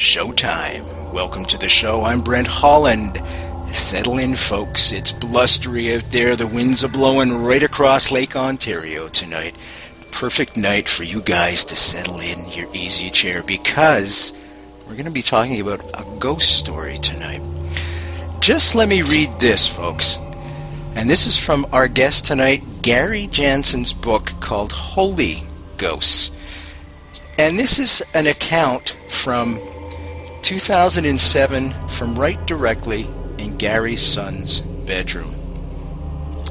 Showtime. Welcome to the show. I'm Brent Holland. Settle in, folks. It's blustery out there. The winds are blowing right across Lake Ontario tonight. Perfect night for you guys to settle in your easy chair because we're going to be talking about a ghost story tonight. Just let me read this, folks. And this is from our guest tonight, Gary Jansen's book called Holy Ghosts. And this is an account from 2007 from right directly in Gary's son's bedroom.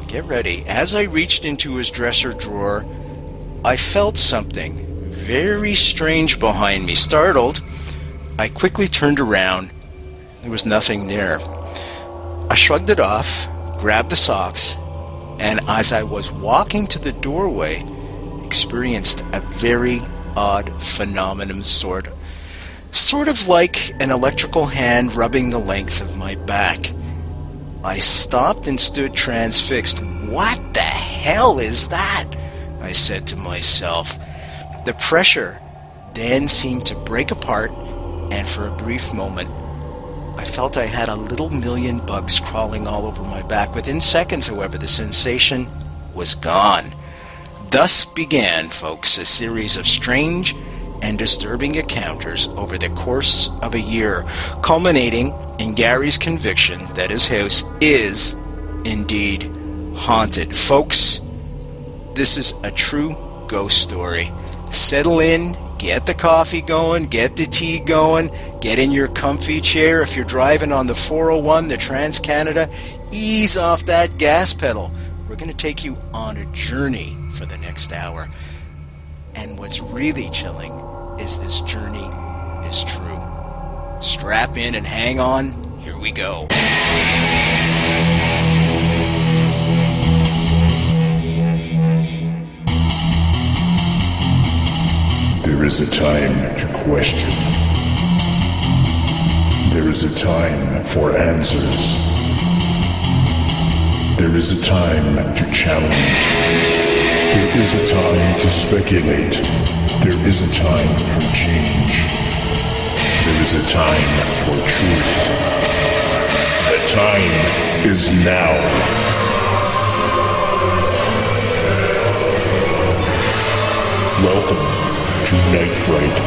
Get ready. As I reached into his dresser drawer, I felt something very strange behind me. Startled, I quickly turned around. There was nothing there. I shrugged it off, grabbed the socks, and as I was walking to the doorway, experienced a very odd phenomenon sort sort of like an electrical hand rubbing the length of my back. I stopped and stood transfixed. What the hell is that? I said to myself. The pressure then seemed to break apart, and for a brief moment, I felt I had a little million bugs crawling all over my back. Within seconds, however, the sensation was gone. Thus began, folks, a series of strange and disturbing encounters over the course of a year, culminating in Gary's conviction that his house is indeed haunted. Folks, this is a true ghost story. Settle in, get the coffee going, get the tea going, get in your comfy chair. If you're driving on the 401, the Trans Canada, ease off that gas pedal. We're going to take you on a journey for the next hour. And what's really chilling is this journey is true. Strap in and hang on. Here we go. There is a time to question. There is a time for answers. There is a time to challenge. There is a time to speculate. There is a time for change. There is a time for truth. The time is now. Welcome to Night Fright,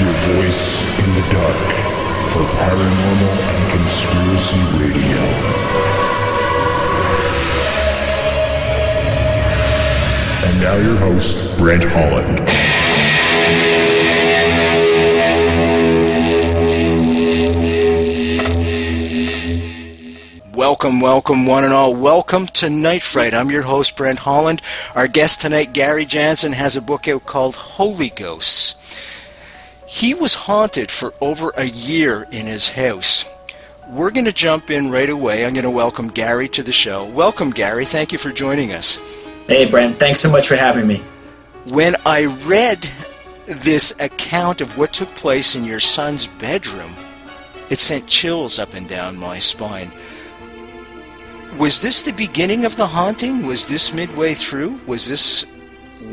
your voice in the dark for paranormal and conspiracy radio. Now your host, Brent Holland. Welcome, welcome, one and all. Welcome to Night Fright. I'm your host, Brent Holland. Our guest tonight, Gary Jansen, has a book out called Holy Ghosts. He was haunted for over a year in his house. We're going to jump in right away. I'm going to welcome Gary to the show. Welcome, Gary. Thank you for joining us. Hey, Brent. Thanks so much for having me. When I read this account of what took place in your son's bedroom, it sent chills up and down my spine. Was this the beginning of the haunting? Was this midway through? Was this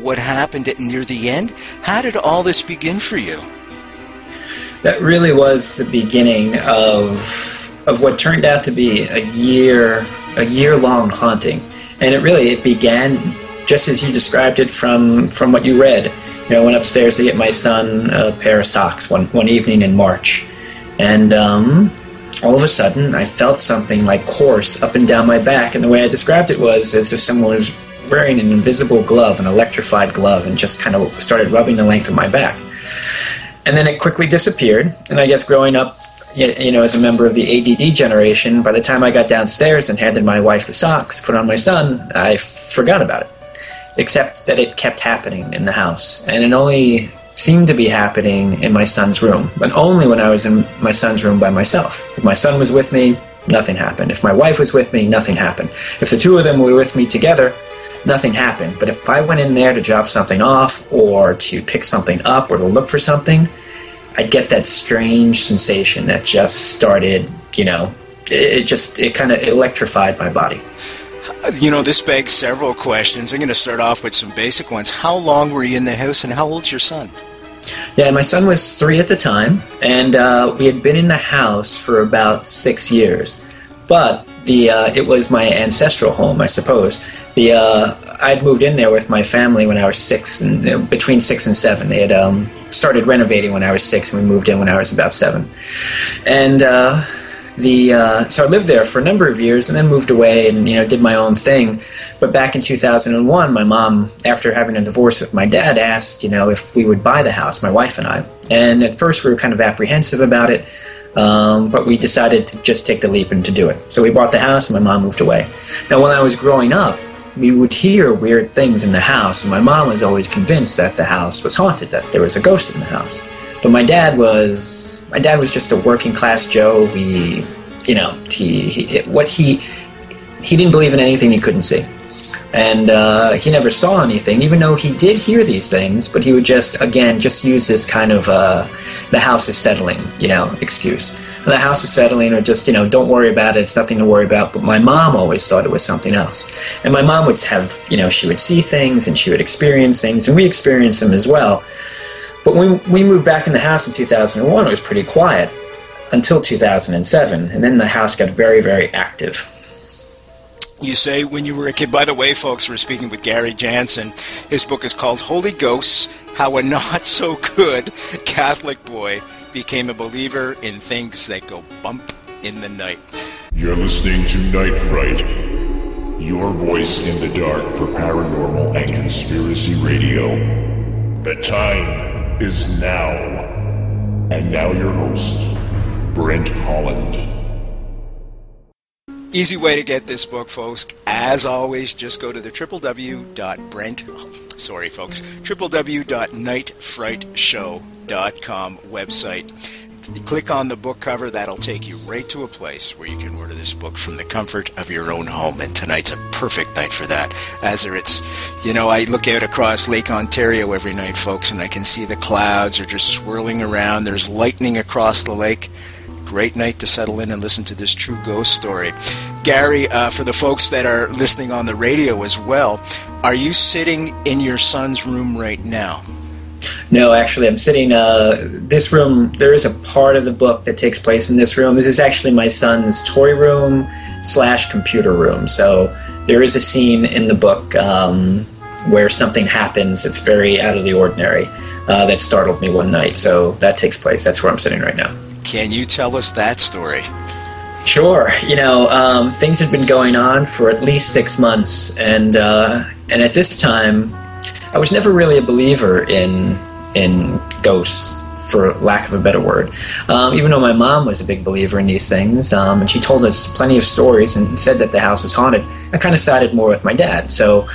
what happened at near the end? How did all this begin for you? That really was the beginning of of what turned out to be a year a year long haunting, and it really it began just as you described it from from what you read. You know, I went upstairs to get my son a pair of socks one one evening in March, and um, all of a sudden I felt something like course up and down my back, and the way I described it was as if someone was wearing an invisible glove, an electrified glove, and just kind of started rubbing the length of my back. And then it quickly disappeared. And I guess growing up, you know, as a member of the ADD generation, by the time I got downstairs and handed my wife the socks to put on my son, I forgot about it. Except that it kept happening in the house. And it only seemed to be happening in my son's room, but only when I was in my son's room by myself. If my son was with me, nothing happened. If my wife was with me, nothing happened. If the two of them were with me together, nothing happened. But if I went in there to drop something off or to pick something up or to look for something, I'd get that strange sensation that just started, you know, it just, it kind of electrified my body. You know, this begs several questions. I'm going to start off with some basic ones. How long were you in the house and how old's your son? Yeah, my son was three at the time, and uh, we had been in the house for about six years. But the uh, it was my ancestral home, I suppose. The uh, I'd moved in there with my family when I was six, and between six and seven, they had um, started renovating when I was six, and we moved in when I was about seven. And uh, the uh, so I lived there for a number of years, and then moved away, and you know did my own thing. But back in 2001, my mom, after having a divorce with my dad, asked you know if we would buy the house, my wife and I. And at first, we were kind of apprehensive about it. Um, but we decided to just take the leap and to do it. So we bought the house, and my mom moved away. Now, when I was growing up, we would hear weird things in the house, and my mom was always convinced that the house was haunted, that there was a ghost in the house. But my dad was my dad was just a working class Joe. He, you know, he, he what he he didn't believe in anything he couldn't see and uh, he never saw anything, even though he did hear these things. But he would just, again, just use this kind of uh, "the house is settling," you know, excuse. The house is settling, or just you know, don't worry about it. It's nothing to worry about. But my mom always thought it was something else, and my mom would have, you know, she would see things and she would experience things, and we experienced them as well. But when we moved back in the house in 2001, it was pretty quiet until 2007, and then the house got very, very active you say when you were a kid. By the way, folks, we're speaking with Gary Jansen. His book is called Holy Ghosts How a Not So Good Catholic Boy Became a Believer in Things That Go Bump in the Night. You're listening to Night Fright, your voice in the dark for paranormal and conspiracy radio. The time is now. And now, your host, Brent Holland. Easy way to get this book, folks. As always, just go to the www.brent, sorry, folks, www.nightfrightshow.com website. You click on the book cover, that'll take you right to a place where you can order this book from the comfort of your own home. And tonight's a perfect night for that. As it's, you know, I look out across Lake Ontario every night, folks, and I can see the clouds are just swirling around. There's lightning across the lake great night to settle in and listen to this true ghost story. Gary, uh, for the folks that are listening on the radio as well, are you sitting in your son's room right now? No, actually, I'm sitting. Uh, this room, there is a part of the book that takes place in this room. This is actually my son's toy room slash computer room. So there is a scene in the book um, where something happens that's very out of the ordinary uh, that startled me one night. So that takes place. That's where I'm sitting right now. Can you tell us that story? Sure. You know, um, things had been going on for at least six months, and uh, and at this time, I was never really a believer in in ghosts, for lack of a better word. Um, even though my mom was a big believer in these things, um, and she told us plenty of stories and said that the house was haunted, I kind of sided more with my dad. So,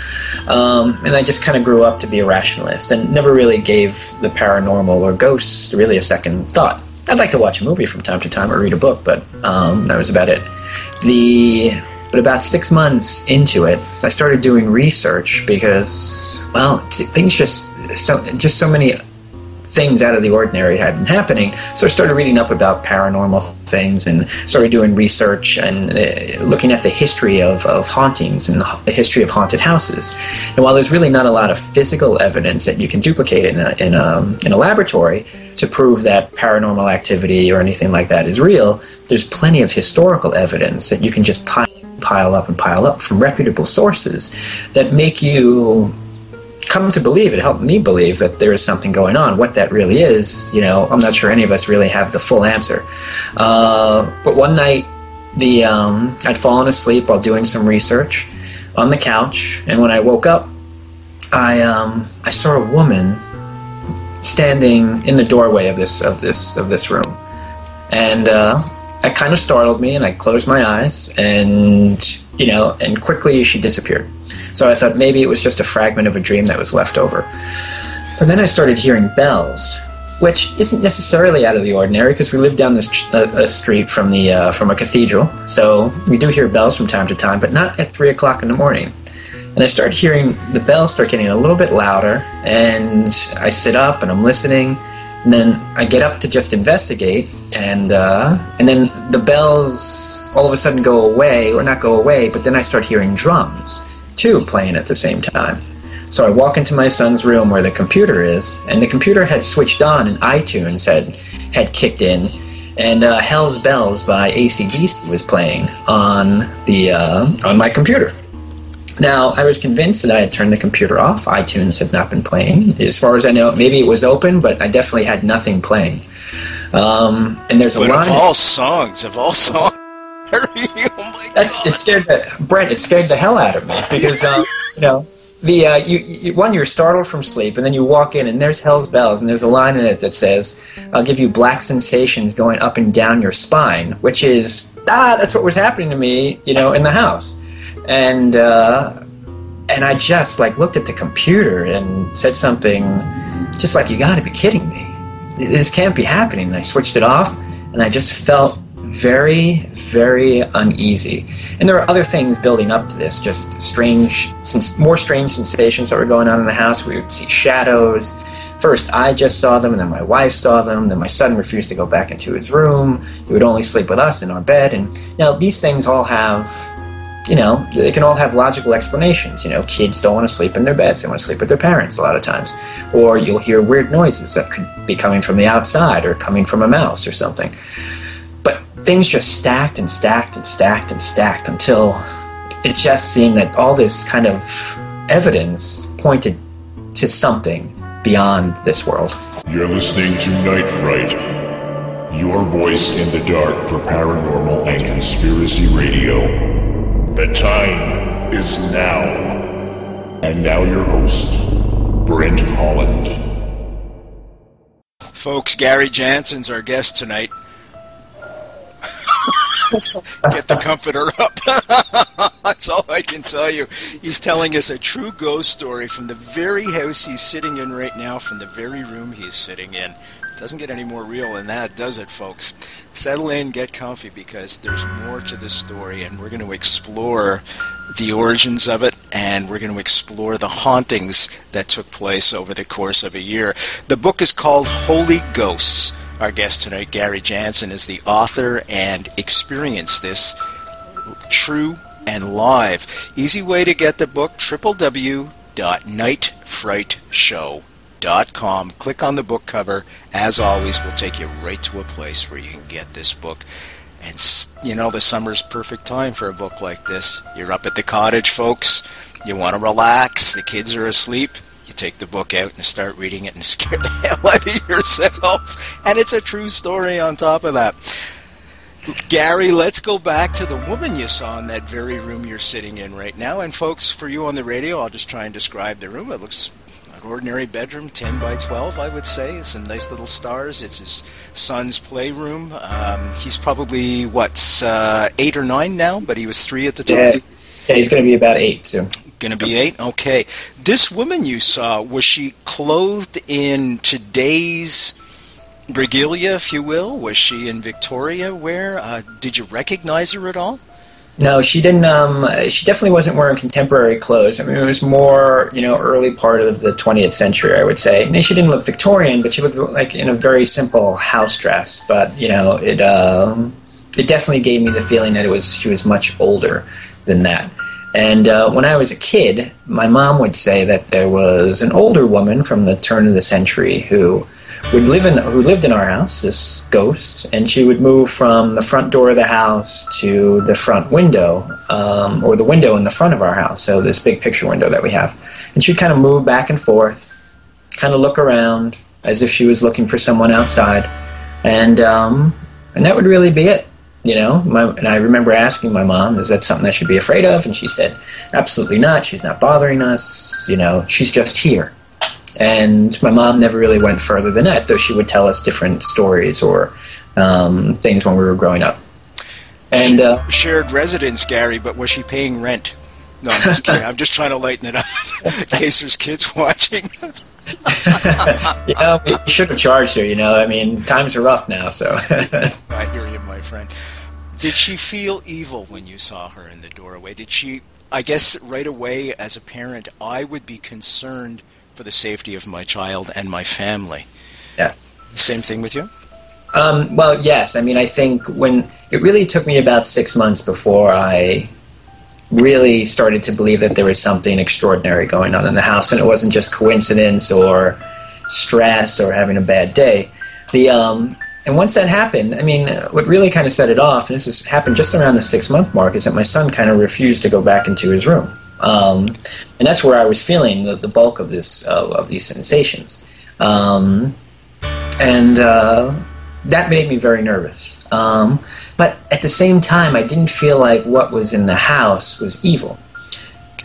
um, and I just kind of grew up to be a rationalist and never really gave the paranormal or ghosts really a second thought. I'd like to watch a movie from time to time or read a book, but um, that was about it. The but about six months into it, I started doing research because well, things just so just so many things out of the ordinary had been happening. So I started reading up about paranormal things and started doing research and uh, looking at the history of, of hauntings and the history of haunted houses. And while there's really not a lot of physical evidence that you can duplicate in a, in a, in a laboratory to prove that paranormal activity or anything like that is real, there's plenty of historical evidence that you can just pile, pile up and pile up from reputable sources that make you come to believe it helped me believe that there is something going on. What that really is you know i'm not sure any of us really have the full answer. Uh, but one night the um, i'd fallen asleep while doing some research on the couch and when i woke up i um, i saw a woman standing in the doorway of this of this of this room. And uh, it kind of startled me and i closed my eyes and you know and quickly she disappeared so I thought maybe it was just a fragment of a dream that was left over. But then I started hearing bells, which isn't necessarily out of the ordinary because we live down this uh, street from the uh, from a cathedral. So we do hear bells from time to time, but not at three o'clock in the morning. And I start hearing the bells start getting a little bit louder, and I sit up and I'm listening. And then I get up to just investigate, and uh, and then the bells all of a sudden go away, or not go away, but then I start hearing drums too playing at the same time. So I walk into my son's room where the computer is, and the computer had switched on, and iTunes had had kicked in, and uh, "Hell's Bells" by AC/DC was playing on the uh, on my computer. Now, I was convinced that I had turned the computer off. iTunes had not been playing. As far as I know, maybe it was open, but I definitely had nothing playing. Um, and there's a But line. of all songs, of all songs, oh my That's it scared the Brent. It scared the hell out of me because um, you know the uh, you, you one you're startled from sleep and then you walk in and there's Hell's Bells and there's a line in it that says I'll give you black sensations going up and down your spine, which is ah that's what was happening to me you know in the house, and uh, and I just like looked at the computer and said something just like you got to be kidding me, this can't be happening. And I switched it off and I just felt very, very uneasy. And there were other things building up to this, just strange, more strange sensations that were going on in the house. We would see shadows. First, I just saw them, and then my wife saw them. Then my son refused to go back into his room. He would only sleep with us in our bed. And now these things all have, you know, they can all have logical explanations. You know, kids don't want to sleep in their beds; they want to sleep with their parents a lot of times. Or you'll hear weird noises that could be coming from the outside or coming from a mouse or something but things just stacked and stacked and stacked and stacked until it just seemed that all this kind of evidence pointed to something beyond this world. You're listening to Night Fright, your voice in the dark for paranormal and conspiracy radio. The time is now. And now your host, Brent Holland. Folks, Gary Jansen's our guest tonight. Get the comforter up. That's all I can tell you. He's telling us a true ghost story from the very house he's sitting in right now, from the very room he's sitting in. Doesn't get any more real than that, does it, folks? Settle in, get comfy, because there's more to this story, and we're going to explore the origins of it, and we're going to explore the hauntings that took place over the course of a year. The book is called Holy Ghosts. Our guest tonight, Gary Jansen, is the author and experienced this true and live. Easy way to get the book www.nightfrightshow.com. Click on the book cover. As always, we'll take you right to a place where you can get this book. And you know, the summer's perfect time for a book like this. You're up at the cottage, folks. You want to relax. The kids are asleep. You take the book out and start reading it and scare the hell out of yourself. And it's a true story on top of that. Gary, let's go back to the woman you saw in that very room you're sitting in right now. And folks, for you on the radio, I'll just try and describe the room. It looks ordinary bedroom, 10 by 12, I would say. Some nice little stars. It's his son's playroom. Um, he's probably, what, uh, eight or nine now, but he was three at the time. Yeah, yeah he's going to be about eight soon. Going to be eight? Okay. This woman you saw, was she clothed in today's regalia, if you will? Was she in Victoria wear? Uh, did you recognize her at all? No, she didn't. Um, she definitely wasn't wearing contemporary clothes. I mean, it was more, you know, early part of the 20th century, I would say. And she didn't look Victorian, but she looked like in a very simple house dress. But you know, it um, it definitely gave me the feeling that it was she was much older than that. And uh, when I was a kid, my mom would say that there was an older woman from the turn of the century who would live in who lived in our house, this ghost, and she would move from the front door of the house to the front window, um, or the window in the front of our house. So this big picture window that we have, and she'd kind of move back and forth, kind of look around as if she was looking for someone outside, and um, and that would really be it. You know, my, and I remember asking my mom, "Is that something I should be afraid of?" And she said, "Absolutely not. She's not bothering us. You know, she's just here." And my mom never really went further than that, though she would tell us different stories or um, things when we were growing up. And uh, Shared residence, Gary, but was she paying rent? No, I'm just kidding. I'm just trying to lighten it up in case there's kids watching. you know, we should have charged her. You know, I mean, times are rough now, so. I hear you, my friend. Did she feel evil when you saw her in the doorway? Did she? I guess right away, as a parent, I would be concerned for the safety of my child and my family. yes. Same thing with you? Um, well, yes. I mean, I think when it really took me about six months before I really started to believe that there was something extraordinary going on in the house, and it wasn't just coincidence or stress or having a bad day. The um, and once that happened, I mean, what really kind of set it off, and this has happened just around the six month mark, is that my son kind of refused to go back into his room, um, and that's where I was feeling the, the bulk of this uh, of these sensations, um, and uh, that made me very nervous. Um, but at the same time, I didn't feel like what was in the house was evil.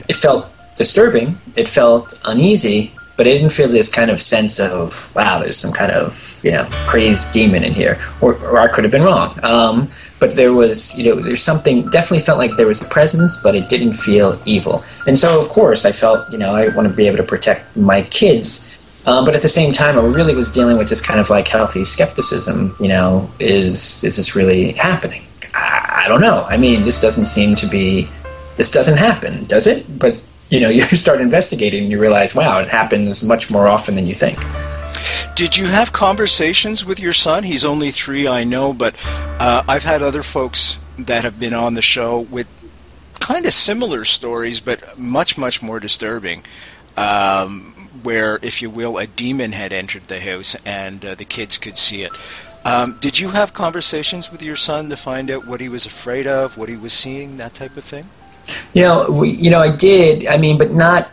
It felt disturbing. It felt uneasy, but I didn't feel this kind of sense of wow, there's some kind of you know crazed demon in here, or, or I could have been wrong. Um, but there was you know there's something definitely felt like there was a presence, but it didn't feel evil. And so of course I felt you know I want to be able to protect my kids. Um, but at the same time, I really was dealing with this kind of like healthy skepticism. You know, is is this really happening? I, I don't know. I mean, this doesn't seem to be. This doesn't happen, does it? But you know, you start investigating and you realize, wow, it happens much more often than you think. Did you have conversations with your son? He's only three, I know, but uh, I've had other folks that have been on the show with kind of similar stories, but much, much more disturbing. Um, where, if you will, a demon had entered the house and uh, the kids could see it. Um, did you have conversations with your son to find out what he was afraid of, what he was seeing, that type of thing? You know, we, you know, I did. I mean, but not.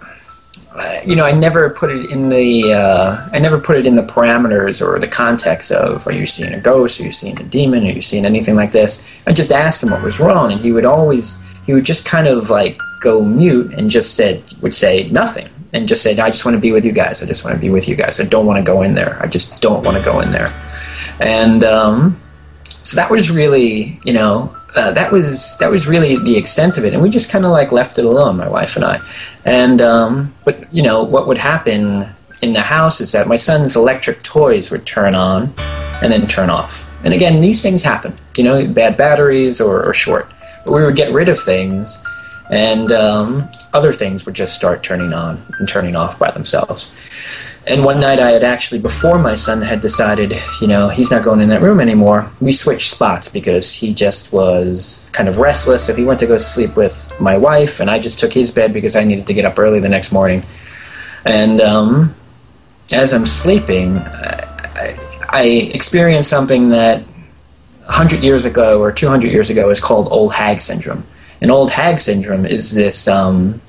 You know, I never put it in the. Uh, I never put it in the parameters or the context of Are you seeing a ghost? Are you seeing a demon? Are you seeing anything like this? I just asked him what was wrong, and he would always. He would just kind of like go mute and just said would say nothing and just said, I just want to be with you guys. I just want to be with you guys. I don't want to go in there. I just don't want to go in there. And um, so that was really, you know, uh, that was that was really the extent of it. And we just kind of like left it alone, my wife and I. And um, but you know what would happen in the house is that my son's electric toys would turn on and then turn off. And again, these things happen. You know, bad batteries or, or short. But we would get rid of things and um, other things would just start turning on and turning off by themselves. And one night I had actually, before my son had decided, you know, he's not going in that room anymore, we switched spots because he just was kind of restless. So he went to go sleep with my wife, and I just took his bed because I needed to get up early the next morning. And um, as I'm sleeping, I, I experienced something that 100 years ago or 200 years ago is called old hag syndrome and old hag syndrome is this um,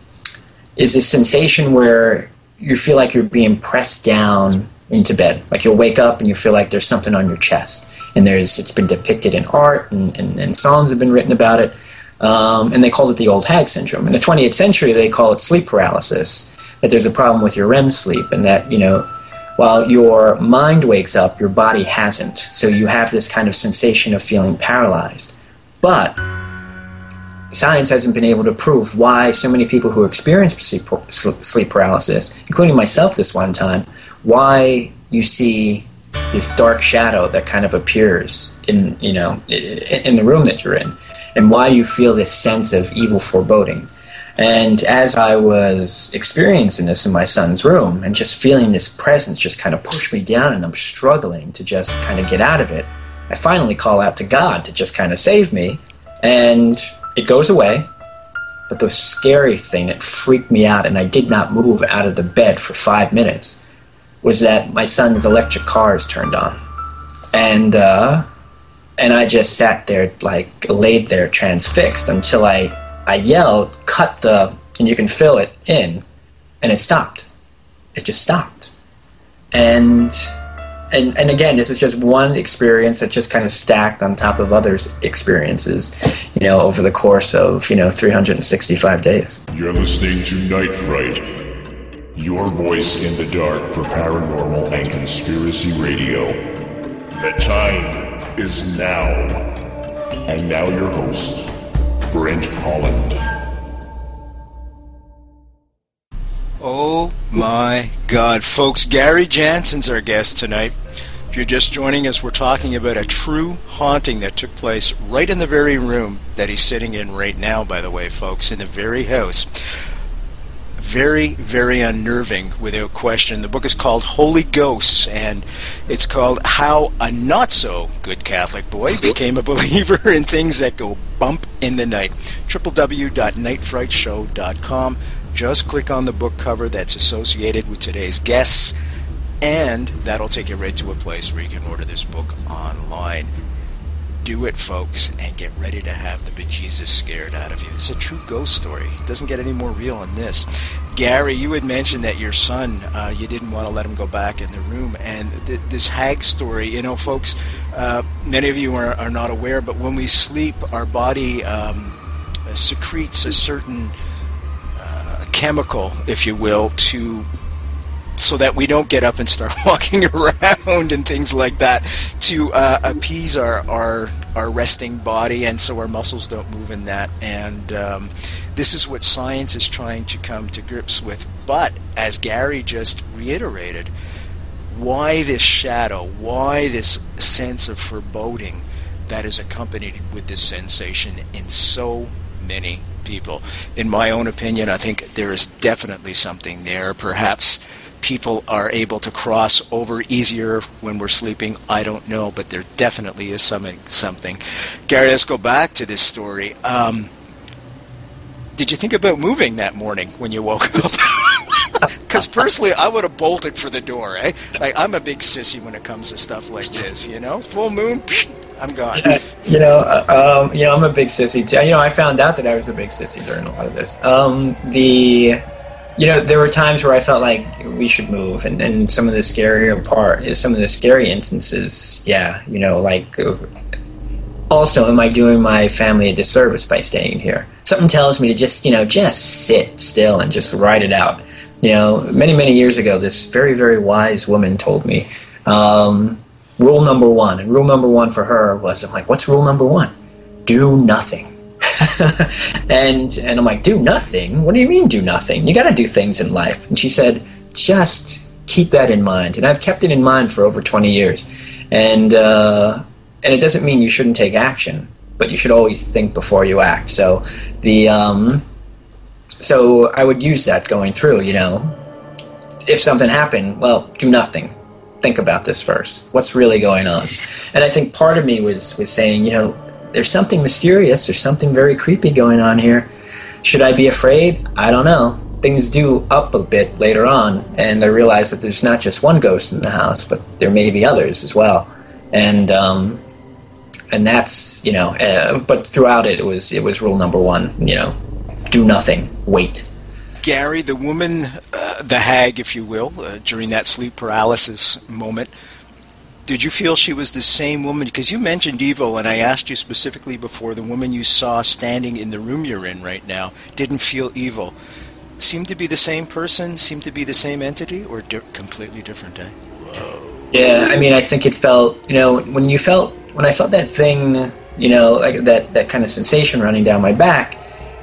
is this sensation where you feel like you're being pressed down into bed. Like you'll wake up and you feel like there's something on your chest. And there's it's been depicted in art and, and, and songs have been written about it. Um, and they called it the old hag syndrome. In the 20th century, they call it sleep paralysis. That there's a problem with your REM sleep, and that you know, while your mind wakes up, your body hasn't. So you have this kind of sensation of feeling paralyzed. But science hasn't been able to prove why so many people who experience sleep paralysis, including myself this one time, why you see this dark shadow that kind of appears in you know in the room that you're in, and why you feel this sense of evil foreboding. And as I was experiencing this in my son's room and just feeling this presence just kind of push me down, and I'm struggling to just kind of get out of it, I finally call out to God to just kind of save me. And it goes away, but the scary thing that freaked me out, and I did not move out of the bed for five minutes, was that my son's electric cars turned on, and uh, and I just sat there like laid there transfixed until I I yelled, "Cut the!" and you can fill it in, and it stopped. It just stopped, and and and again, this is just one experience that just kind of stacked on top of others' experiences, you know, over the course of you know 365 days. You're listening to Night Fright, your voice in the dark for paranormal and conspiracy radio. The time is now, and now your host, Brent Holland. Oh my God, folks! Gary Jansen's our guest tonight. If you're just joining us, we're talking about a true haunting that took place right in the very room that he's sitting in right now, by the way, folks, in the very house. very, very unnerving without question. The book is called Holy Ghosts, and it's called How a Not So Good Catholic Boy Became a Believer in Things That Go Bump in the Night. www.nightfrightshow.com. Just click on the book cover that's associated with today's guests, and that'll take you right to a place where you can order this book online do it, folks, and get ready to have the bejesus scared out of you. It's a true ghost story. It doesn't get any more real than this. Gary, you had mentioned that your son, uh, you didn't want to let him go back in the room, and th- this hag story, you know, folks, uh, many of you are, are, not aware, but when we sleep, our body um, secretes a certain chemical, if you will, to so that we don't get up and start walking around and things like that to uh, appease our, our our resting body and so our muscles don't move in that. And um, this is what science is trying to come to grips with. But as Gary just reiterated why this shadow? Why this sense of foreboding that is accompanied with this sensation in so many people in my own opinion I think there is definitely something there perhaps people are able to cross over easier when we're sleeping. I don't know, but there definitely is something. Something. Gary, let's go back to this story. Um, did you think about moving that morning when you woke up? Because personally, I would have bolted for the door. Eh? Like I'm a big sissy when it comes to stuff like this. You know, full moon, I'm gone. you know, uh, um, you know, I'm a big sissy. Too. You know, I found out that I was a big sissy during a lot of this. Um, the you know, there were times where I felt like we should move, and, and some of the scarier part some of the scary instances. Yeah, you know, like also, am I doing my family a disservice by staying here? Something tells me to just, you know, just sit still and just ride it out. You know, many, many years ago, this very, very wise woman told me um, rule number one. And rule number one for her was, I'm like, what's rule number one? Do nothing. and and I'm like, do nothing? What do you mean do nothing? You got to do things in life. And she said, just keep that in mind. And I've kept it in mind for over 20 years. And uh, and it doesn't mean you shouldn't take action, but you should always think before you act. So the um, so I would use that going through. You know, if something happened, well, do nothing. Think about this first. What's really going on? And I think part of me was was saying, you know, there's something mysterious, there's something very creepy going on here. Should I be afraid? I don't know. Things do up a bit later on, and I realize that there's not just one ghost in the house, but there may be others as well. And um, and that's you know, uh, but throughout it, it was it was rule number one. You know, do nothing, wait. Gary, the woman, uh, the hag, if you will, uh, during that sleep paralysis moment, did you feel she was the same woman? Because you mentioned evil, and I asked you specifically before the woman you saw standing in the room you're in right now didn't feel evil. Seemed to be the same person, seemed to be the same entity, or di- completely different, eh? Yeah, I mean, I think it felt, you know, when you felt, when I felt that thing, you know, like that, that kind of sensation running down my back,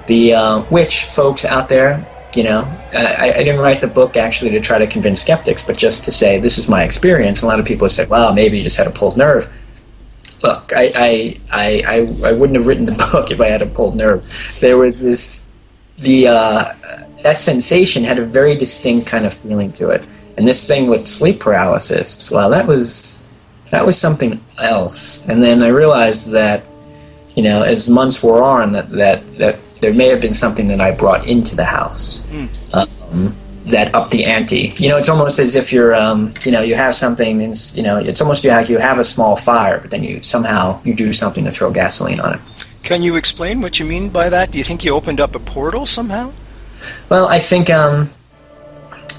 the, uh, which, folks out there, you know, I, I, didn't write the book actually to try to convince skeptics, but just to say this is my experience. A lot of people have said, "Well, maybe you just had a pulled nerve." Look, I, I, I, I, wouldn't have written the book if I had a pulled nerve. There was this, the uh, that sensation had a very distinct kind of feeling to it, and this thing with sleep paralysis. Well, that was that was something else. And then I realized that, you know, as months wore on, that that that there may have been something that I brought into the house mm. um, that upped the ante. You know, it's almost as if you're, um, you know, you have something, and you know, it's almost like you have a small fire, but then you somehow you do something to throw gasoline on it. Can you explain what you mean by that? Do you think you opened up a portal somehow? Well, I think um,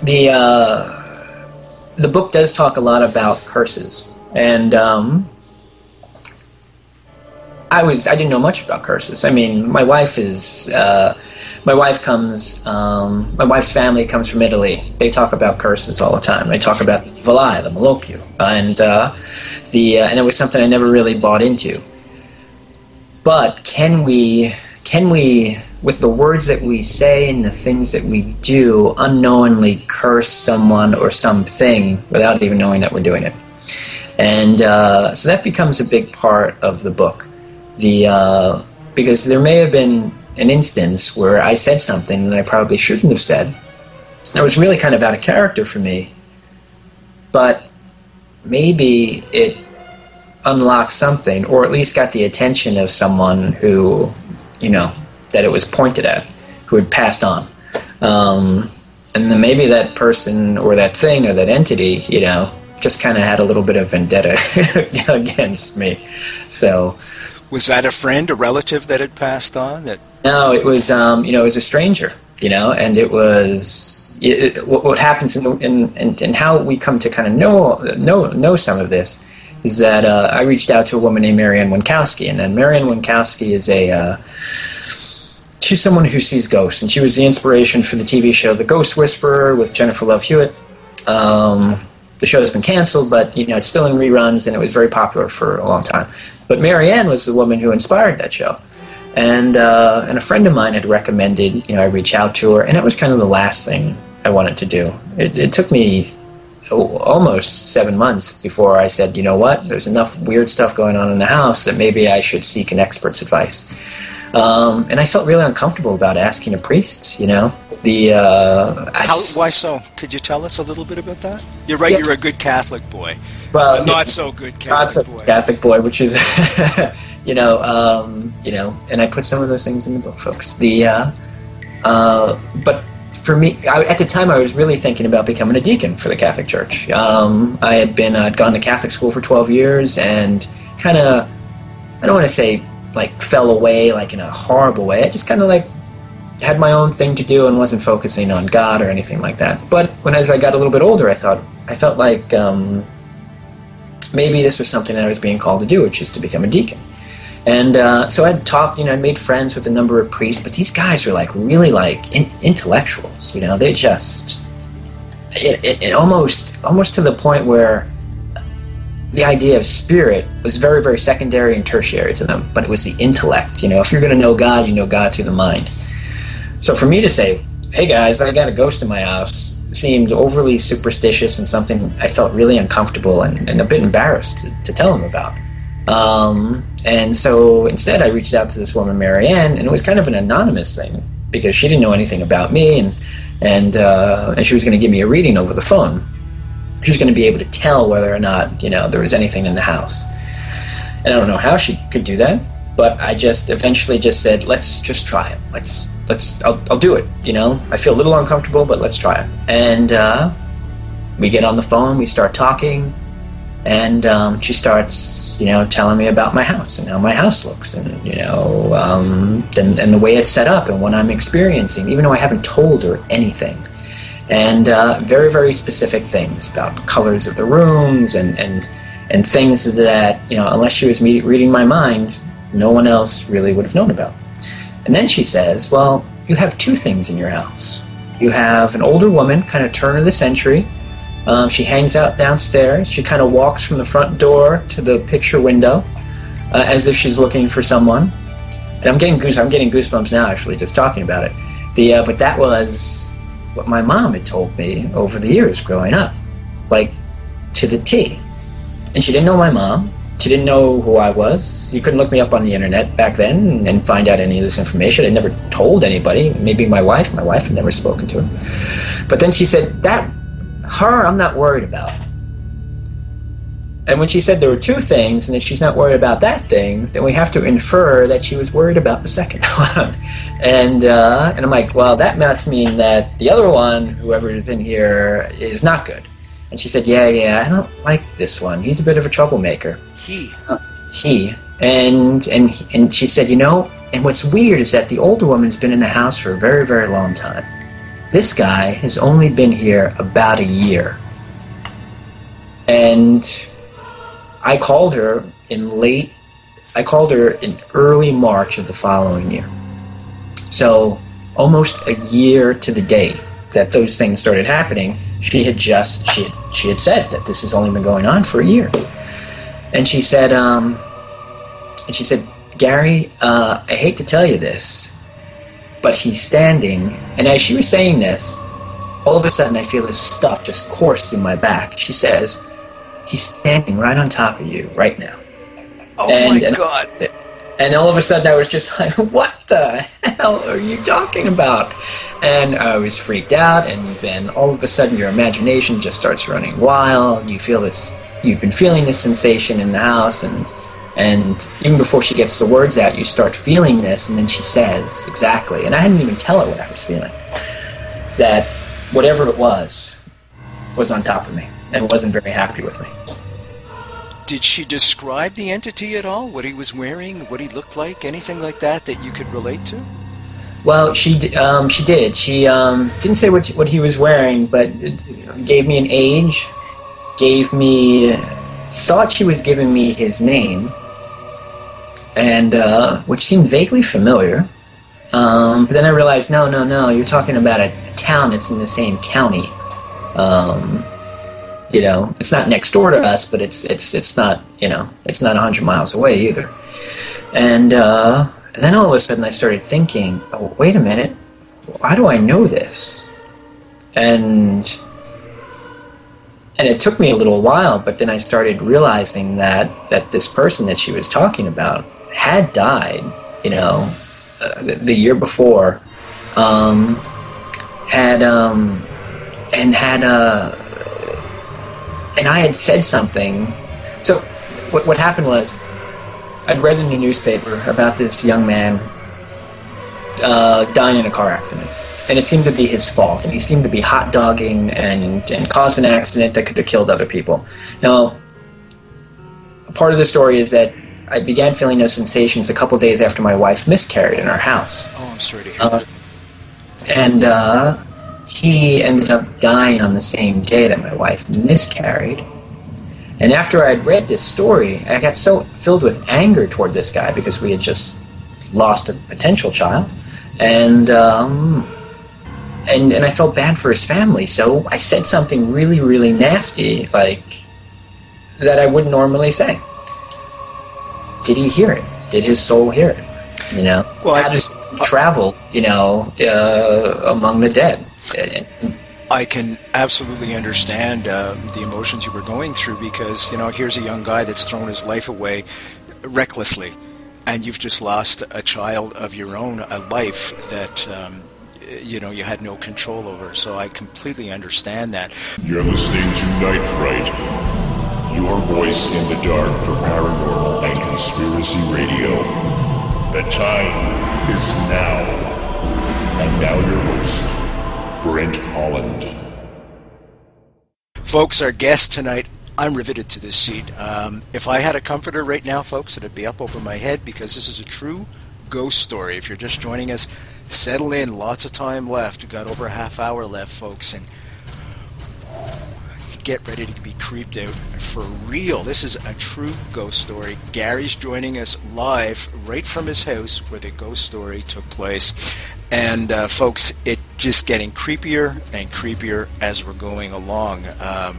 the uh, the book does talk a lot about curses, and um, I was I didn't know much about curses. I mean, my wife is uh, my wife comes um, my wife's family comes from Italy. They talk about curses all the time. They talk about the evil the malocchio, and uh, the uh, and it was something I never really bought into. But can we can we with the words that we say and the things that we do unknowingly curse someone or something without even knowing that we're doing it? And uh, so that becomes a big part of the book the uh, because there may have been an instance where I said something that I probably shouldn't have said, it was really kind of out of character for me. But maybe it unlocked something, or at least got the attention of someone who, you know, that it was pointed at, who had passed on. Um, and then maybe that person or that thing or that entity, you know, just kind of had a little bit of vendetta against me. So, was that a friend, a relative that had passed on? That no, it was um, you know it was a stranger, you know, and it was it, what, what, happens in, the, in, in, in how we come to kind of know know know some of this is that uh, I reached out to a woman named Mary Ann Winkowski, and then Mary Ann Winkowski is a uh, she's someone who sees ghosts, and she was the inspiration for the TV show The Ghost Whisperer with Jennifer Love Hewitt. Um, the show has been canceled, but you know it's still in reruns, and it was very popular for a long time. But Mary Ann was the woman who inspired that show, and uh, and a friend of mine had recommended you know I reach out to her, and it was kind of the last thing I wanted to do. It, it took me almost seven months before I said, you know what, there's enough weird stuff going on in the house that maybe I should seek an expert's advice. Um, and I felt really uncomfortable about asking a priest. You know, the uh, How, just, why so? Could you tell us a little bit about that? You're right. Yeah. You're a good Catholic boy. Well, not so good Catholic not so boy. Catholic boy, which is, you know, um, you know, and I put some of those things in the book, folks. The, uh, uh, but for me, I, at the time, I was really thinking about becoming a deacon for the Catholic Church. Um, I had been, I'd gone to Catholic school for 12 years, and kind of, I don't want to say like fell away like in a horrible way. I just kind of like had my own thing to do and wasn't focusing on God or anything like that. But when as I got a little bit older, I thought I felt like um, maybe this was something I was being called to do, which is to become a deacon. And uh, so I'd talked, you know, I made friends with a number of priests, but these guys were like really like in- intellectuals, you know. They just it, it, it almost almost to the point where the idea of spirit was very, very secondary and tertiary to them, but it was the intellect. You know, if you're going to know God, you know God through the mind. So for me to say, hey guys, I got a ghost in my house, seemed overly superstitious and something I felt really uncomfortable and, and a bit embarrassed to, to tell him about. Um, and so instead, I reached out to this woman, Mary Ann, and it was kind of an anonymous thing because she didn't know anything about me, and and uh, and she was going to give me a reading over the phone she was going to be able to tell whether or not you know there was anything in the house. And I don't know how she could do that, but I just eventually just said, "Let's just try it. Let's let's I'll, I'll do it." You know, I feel a little uncomfortable, but let's try it. And uh, we get on the phone, we start talking, and um, she starts, you know, telling me about my house and how my house looks, and you know, um, and, and the way it's set up and what I'm experiencing, even though I haven't told her anything and uh, very very specific things about colors of the rooms and and and things that you know unless she was reading my mind no one else really would have known about. And then she says well you have two things in your house. You have an older woman kind of turn of the century. Um, she hangs out downstairs. She kind of walks from the front door to the picture window uh, as if she's looking for someone. And i'm getting goose i'm getting goosebumps now actually just talking about it. The uh, but that was what my mom had told me over the years growing up, like to the T. And she didn't know my mom. She didn't know who I was. You couldn't look me up on the internet back then and find out any of this information. I never told anybody. Maybe my wife. My wife had never spoken to her. But then she said, "That her, I'm not worried about." And when she said there were two things, and if she's not worried about that thing, then we have to infer that she was worried about the second one. and uh, and I'm like, well, that must mean that the other one, whoever is in here, is not good. And she said, yeah, yeah, I don't like this one. He's a bit of a troublemaker. He. Uh, he. And and and she said, you know, and what's weird is that the older woman's been in the house for a very very long time. This guy has only been here about a year. And I called her in late, I called her in early March of the following year. So almost a year to the day that those things started happening, she had just she had, she had said that this has only been going on for a year, and she said, um, and she said, Gary, uh, I hate to tell you this, but he's standing, and as she was saying this, all of a sudden I feel this stuff just course through my back. She says, He's standing right on top of you right now. Oh and, my god. And all of a sudden I was just like, what the hell are you talking about? And I was freaked out, and then all of a sudden your imagination just starts running wild. You feel this, you've been feeling this sensation in the house, and and even before she gets the words out, you start feeling this, and then she says exactly, and I hadn't even tell her what I was feeling, that whatever it was was on top of me and wasn't very happy with me. Did she describe the entity at all? What he was wearing, what he looked like, anything like that that you could relate to? Well, she um, she did. She um, didn't say what what he was wearing, but gave me an age, gave me thought she was giving me his name, and uh, which seemed vaguely familiar. Um, but then I realized, no, no, no, you're talking about a town that's in the same county. Um, you know, it's not next door to us, but it's it's it's not you know it's not hundred miles away either. And uh, then all of a sudden, I started thinking, oh, wait a minute, why do I know this? And and it took me a little while, but then I started realizing that that this person that she was talking about had died, you know, uh, the, the, year before, um, had um, and had uh, and I had said something. So what what happened was I'd read in the newspaper about this young man uh, dying in a car accident. And it seemed to be his fault, and he seemed to be hot dogging and, and caused an accident that could have killed other people. Now, part of the story is that I began feeling those sensations a couple days after my wife miscarried in our house. Oh, I'm sorry to hear uh, And uh, he ended up dying on the same day that my wife miscarried. And after I'd read this story, I got so filled with anger toward this guy because we had just lost a potential child, and um, and and I felt bad for his family. So I said something really, really nasty, like that I wouldn't normally say. Did he hear it? Did his soul hear it? You know, well, how does travel? You know, uh, among the dead. I can absolutely understand uh, the emotions you were going through because, you know, here's a young guy that's thrown his life away recklessly, and you've just lost a child of your own, a life that, um, you know, you had no control over. So I completely understand that. You're listening to Night Fright, your voice in the dark for paranormal and conspiracy radio. The time is now. And now your host. Brent Holland. Folks, our guest tonight, I'm riveted to this seat. Um, if I had a comforter right now, folks, it'd be up over my head because this is a true ghost story. If you're just joining us, settle in. Lots of time left. We've got over a half hour left, folks, and get ready to be creeped out for real. This is a true ghost story. Gary's joining us live right from his house where the ghost story took place. And uh, folks, it just getting creepier and creepier as we're going along. Um,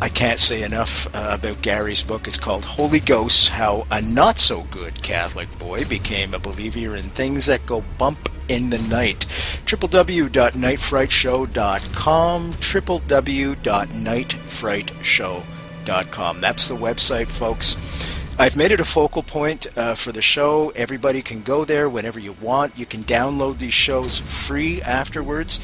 I can't say enough uh, about Gary's book. It's called Holy Ghosts How a Not So Good Catholic Boy Became a Believer in Things That Go Bump in the Night. www.nightfrightshow.com. www.nightfrightshow.com. That's the website, folks. I've made it a focal point uh, for the show. Everybody can go there whenever you want. You can download these shows free afterwards.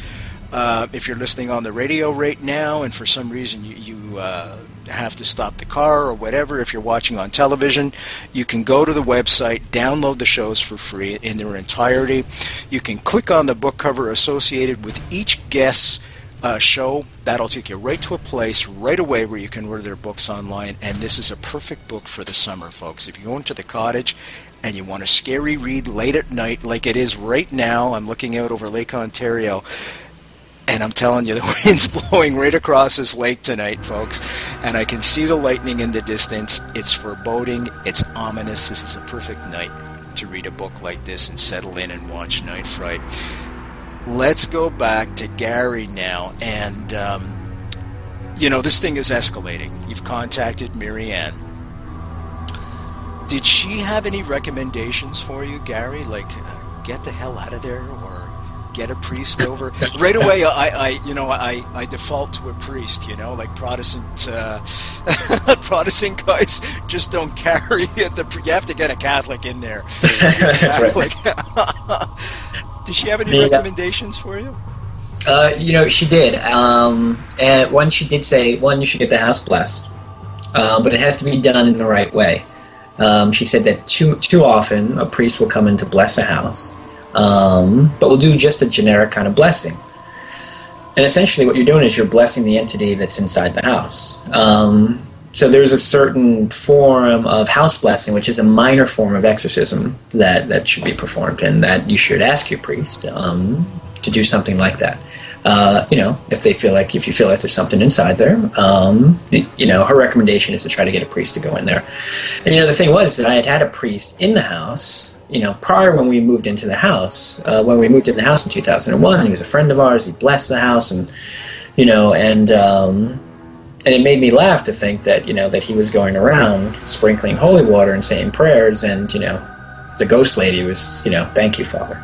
Uh, if you're listening on the radio right now and for some reason you, you uh, have to stop the car or whatever, if you're watching on television, you can go to the website, download the shows for free in their entirety. You can click on the book cover associated with each guest's uh, show. That'll take you right to a place right away where you can order their books online. And this is a perfect book for the summer, folks. If you go into the cottage and you want a scary read late at night, like it is right now, I'm looking out over Lake Ontario. And I'm telling you, the wind's blowing right across this lake tonight, folks. And I can see the lightning in the distance. It's foreboding. It's ominous. This is a perfect night to read a book like this and settle in and watch Night Fright let's go back to Gary now. And, um, you know, this thing is escalating. You've contacted Mary Ann. Did she have any recommendations for you, Gary? Like, uh, get the hell out of there or get a priest over? right away, I, I you know, I, I default to a priest, you know, like Protestant, uh, Protestant guys just don't carry it. The, you have to get a Catholic in there. Catholic. Did she have any the, recommendations for you? Uh, you know, she did. Um, and one, she did say, one, you should get the house blessed, uh, but it has to be done in the right way. Um, she said that too too often a priest will come in to bless a house, um, but will do just a generic kind of blessing. And essentially, what you're doing is you're blessing the entity that's inside the house. Um, so there's a certain form of house blessing, which is a minor form of exorcism that, that should be performed, and that you should ask your priest um, to do something like that. Uh, you know, if they feel like if you feel like there's something inside there, um, the, you know, her recommendation is to try to get a priest to go in there. And you know, the thing was that I had had a priest in the house. You know, prior when we moved into the house, uh, when we moved in the house in 2001, he was a friend of ours. He blessed the house, and you know, and um, and it made me laugh to think that you know that he was going around sprinkling holy water and saying prayers, and you know, the ghost lady was you know, thank you, Father,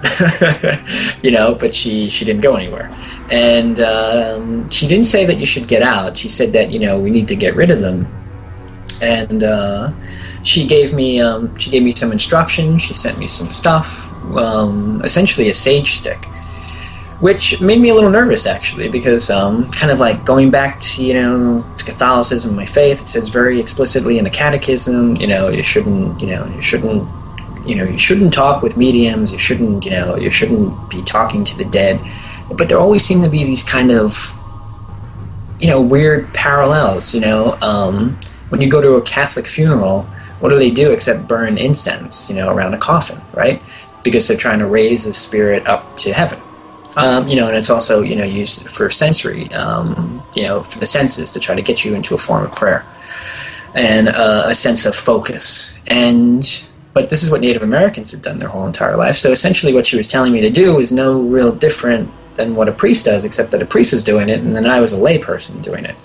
you know, but she she didn't go anywhere, and um, she didn't say that you should get out. She said that you know we need to get rid of them, and uh, she gave me um, she gave me some instructions. She sent me some stuff, um, essentially a sage stick which made me a little nervous actually because um, kind of like going back to you know to Catholicism, my faith, it says very explicitly in the Catechism, you know, you shouldn't, you know, you shouldn't, you know, you shouldn't talk with mediums, you shouldn't, you know, you shouldn't be talking to the dead, but there always seem to be these kind of, you know, weird parallels. You know, um, when you go to a Catholic funeral, what do they do except burn incense, you know, around a coffin, right? Because they're trying to raise the spirit up to heaven um, you know, and it's also you know used for sensory, um, you know, for the senses to try to get you into a form of prayer and uh, a sense of focus. And but this is what Native Americans have done their whole entire life. So essentially, what she was telling me to do is no real different than what a priest does, except that a priest was doing it, and then I was a layperson doing it.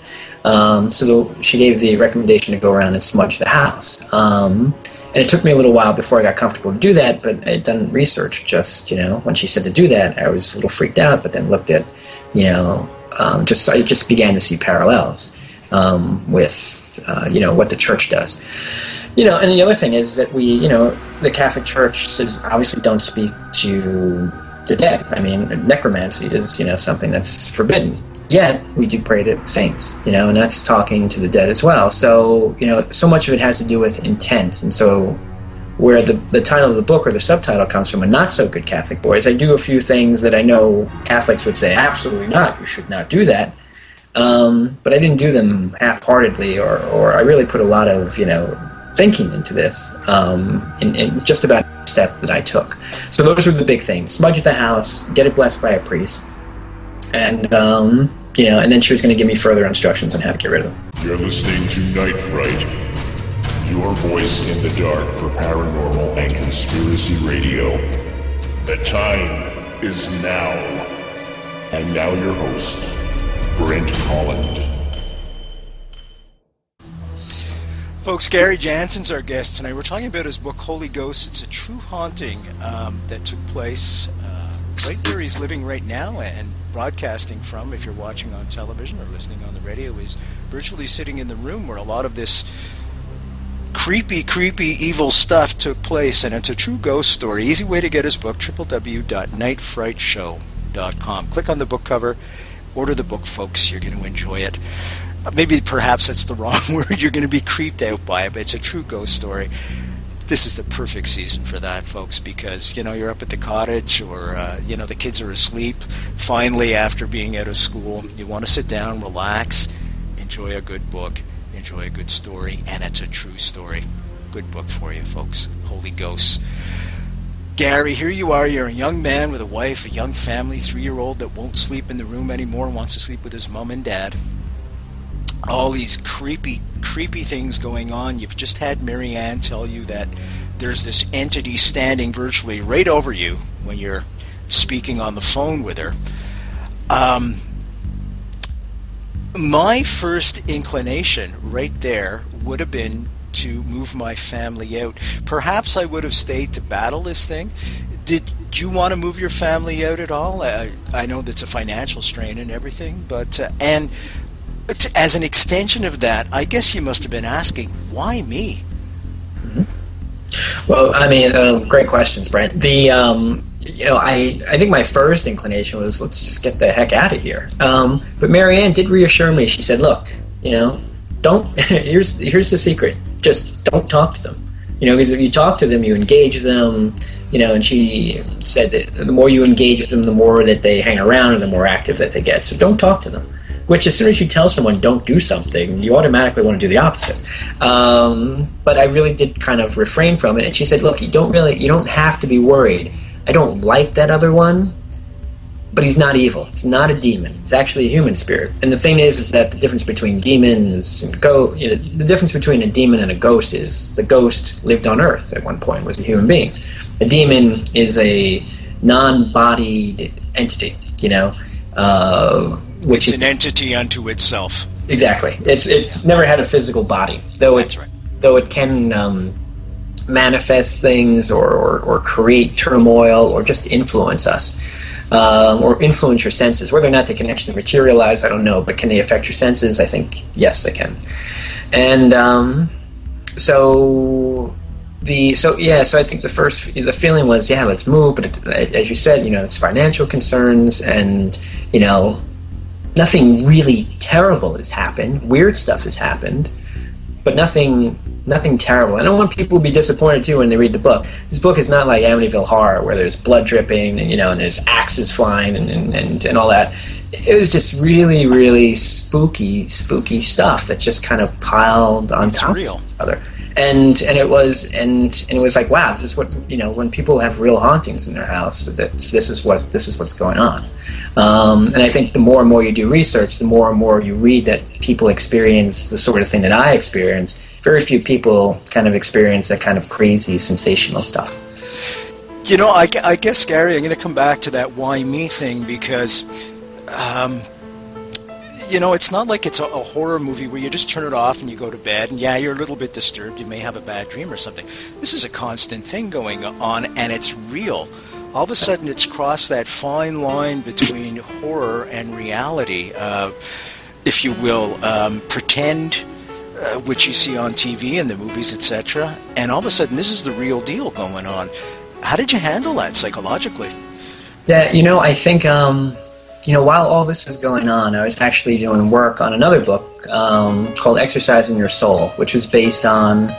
Um, so the, she gave the recommendation to go around and smudge the house. Um, and it took me a little while before I got comfortable to do that, but I had done research just, you know, when she said to do that, I was a little freaked out, but then looked at, you know, um, just I just began to see parallels um, with, uh, you know, what the church does. You know, and the other thing is that we, you know, the Catholic Church says obviously don't speak to the dead. I mean, necromancy is, you know, something that's forbidden. Yet we do pray to saints, you know, and that's talking to the dead as well. So you know, so much of it has to do with intent, and so where the, the title of the book or the subtitle comes from a not so good Catholic boys. I do a few things that I know Catholics would say, absolutely not, you should not do that. Um, but I didn't do them half heartedly, or, or I really put a lot of, you know, thinking into this um, in, in just about step that I took. So those were the big things smudge the house, get it blessed by a priest, and um, you know, and then she was going to give me further instructions on how to get rid of them. You're listening to Night Fright, your voice in the dark for paranormal and conspiracy radio. The time is now. And now your host, Brent Holland. Folks, Gary Jansen's our guest tonight. We're talking about his book, Holy Ghost. It's a true haunting um, that took place uh, right where he's living right now and broadcasting from, if you're watching on television or listening on the radio, is virtually sitting in the room where a lot of this creepy, creepy, evil stuff took place, and it's a true ghost story. Easy way to get his book, www.nightfrightshow.com. Click on the book cover, order the book, folks. You're going to enjoy it. Maybe perhaps that's the wrong word. You're going to be creeped out by it, but it's a true ghost story this is the perfect season for that, folks, because you know you're up at the cottage, or uh, you know the kids are asleep. Finally, after being out of school, you want to sit down, relax, enjoy a good book, enjoy a good story, and it's a true story. Good book for you, folks. Holy Ghosts. Gary, here you are. You're a young man with a wife, a young family, three-year-old that won't sleep in the room anymore, wants to sleep with his mom and dad all these creepy, creepy things going on. You've just had Mary Ann tell you that there's this entity standing virtually right over you when you're speaking on the phone with her. Um, my first inclination right there would have been to move my family out. Perhaps I would have stayed to battle this thing. Did you want to move your family out at all? I, I know that's a financial strain and everything, but uh, and as an extension of that, I guess you must have been asking, why me? Well, I mean, uh, great questions, Brent. The um, you know, I, I think my first inclination was let's just get the heck out of here. Um, but Mary Ann did reassure me. She said, "Look, you know, don't. here's here's the secret. Just don't talk to them. You know, because if you talk to them, you engage them. You know, and she said that the more you engage them, the more that they hang around, and the more active that they get. So don't talk to them. Which, as soon as you tell someone don't do something, you automatically want to do the opposite. Um, but I really did kind of refrain from it. And she said, "Look, you don't really, you don't have to be worried." I don't like that other one, but he's not evil. He's not a demon. He's actually a human spirit. And the thing is, is that the difference between demons and ghost, you know, the difference between a demon and a ghost is the ghost lived on Earth at one point, was a human being. A demon is a non-bodied entity, you know, uh, which it's is an entity unto itself. exactly. It's it never had a physical body, though it right. though it can um, manifest things or, or, or create turmoil or just influence us um, or influence your senses. Whether or not they can actually materialize, I don't know, but can they affect your senses? I think yes, they can. And um, so the so yeah, so I think the first the feeling was yeah, let's move, but it, as you said, you know, it's financial concerns and you know nothing really terrible has happened. Weird stuff has happened, but nothing nothing terrible. I don't want people to be disappointed too when they read the book. This book is not like Amityville Horror where there's blood dripping and you know and there's axes flying and, and, and, and all that. It was just really, really spooky, spooky stuff that just kind of piled on It's top real. of each other. And and it was and and it was like wow, this is what you know when people have real hauntings in their house. That's this is what this is what's going on. Um, and I think the more and more you do research, the more and more you read that people experience the sort of thing that I experienced. Very few people kind of experience that kind of crazy, sensational stuff. You know, I, I guess, Gary, I'm going to come back to that why me thing because, um, you know, it's not like it's a, a horror movie where you just turn it off and you go to bed and, yeah, you're a little bit disturbed. You may have a bad dream or something. This is a constant thing going on and it's real. All of a sudden, it's crossed that fine line between horror and reality, uh, if you will. Um, pretend uh, which you see on TV and the movies, etc. And all of a sudden, this is the real deal going on. How did you handle that psychologically? Yeah, you know, I think, um, you know, while all this was going on, I was actually doing work on another book um, called Exercising Your Soul, which was based on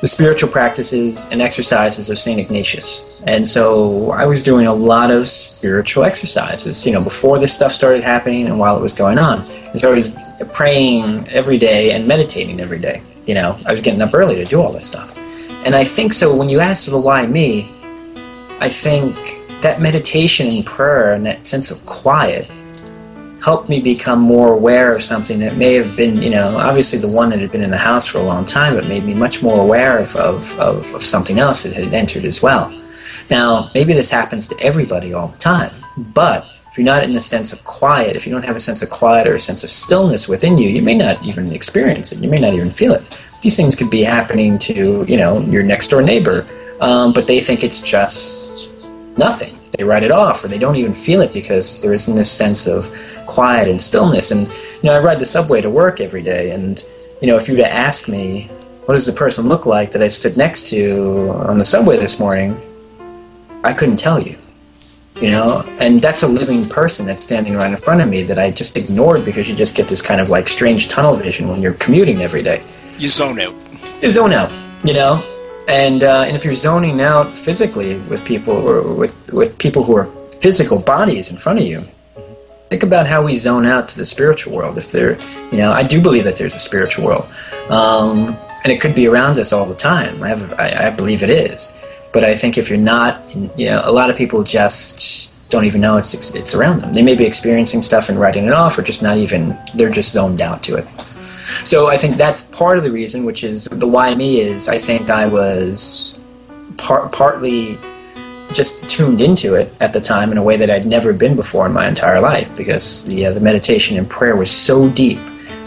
the spiritual practices and exercises of St. Ignatius. And so I was doing a lot of spiritual exercises, you know, before this stuff started happening and while it was going on. And so I was praying every day and meditating every day. You know, I was getting up early to do all this stuff. And I think so when you asked the why me, I think that meditation and prayer and that sense of quiet helped me become more aware of something that may have been, you know, obviously the one that had been in the house for a long time, but made me much more aware of, of, of, of something else that had entered as well. Now, maybe this happens to everybody all the time, but if you're not in a sense of quiet, if you don't have a sense of quiet or a sense of stillness within you, you may not even experience it. You may not even feel it. These things could be happening to, you know, your next door neighbor, um, but they think it's just nothing. They write it off, or they don't even feel it because there isn't this sense of quiet and stillness. And you know, I ride the subway to work every day, and you know, if you were to ask me, what does the person look like that I stood next to on the subway this morning, I couldn't tell you. You know, and that's a living person that's standing right in front of me that I just ignored because you just get this kind of like strange tunnel vision when you're commuting every day You zone out. you zone out, you know. And uh, and if you're zoning out physically with people or with with people who are physical bodies in front of you, think about how we zone out to the spiritual world. If there, you know, I do believe that there's a spiritual world, um, and it could be around us all the time. I have, I, I believe it is. But I think if you're not, you know, a lot of people just don't even know it's it's around them. They may be experiencing stuff and writing it off, or just not even. They're just zoned out to it. So I think that's part of the reason, which is the why me is I think I was par- partly just tuned into it at the time in a way that I'd never been before in my entire life because the uh, the meditation and prayer was so deep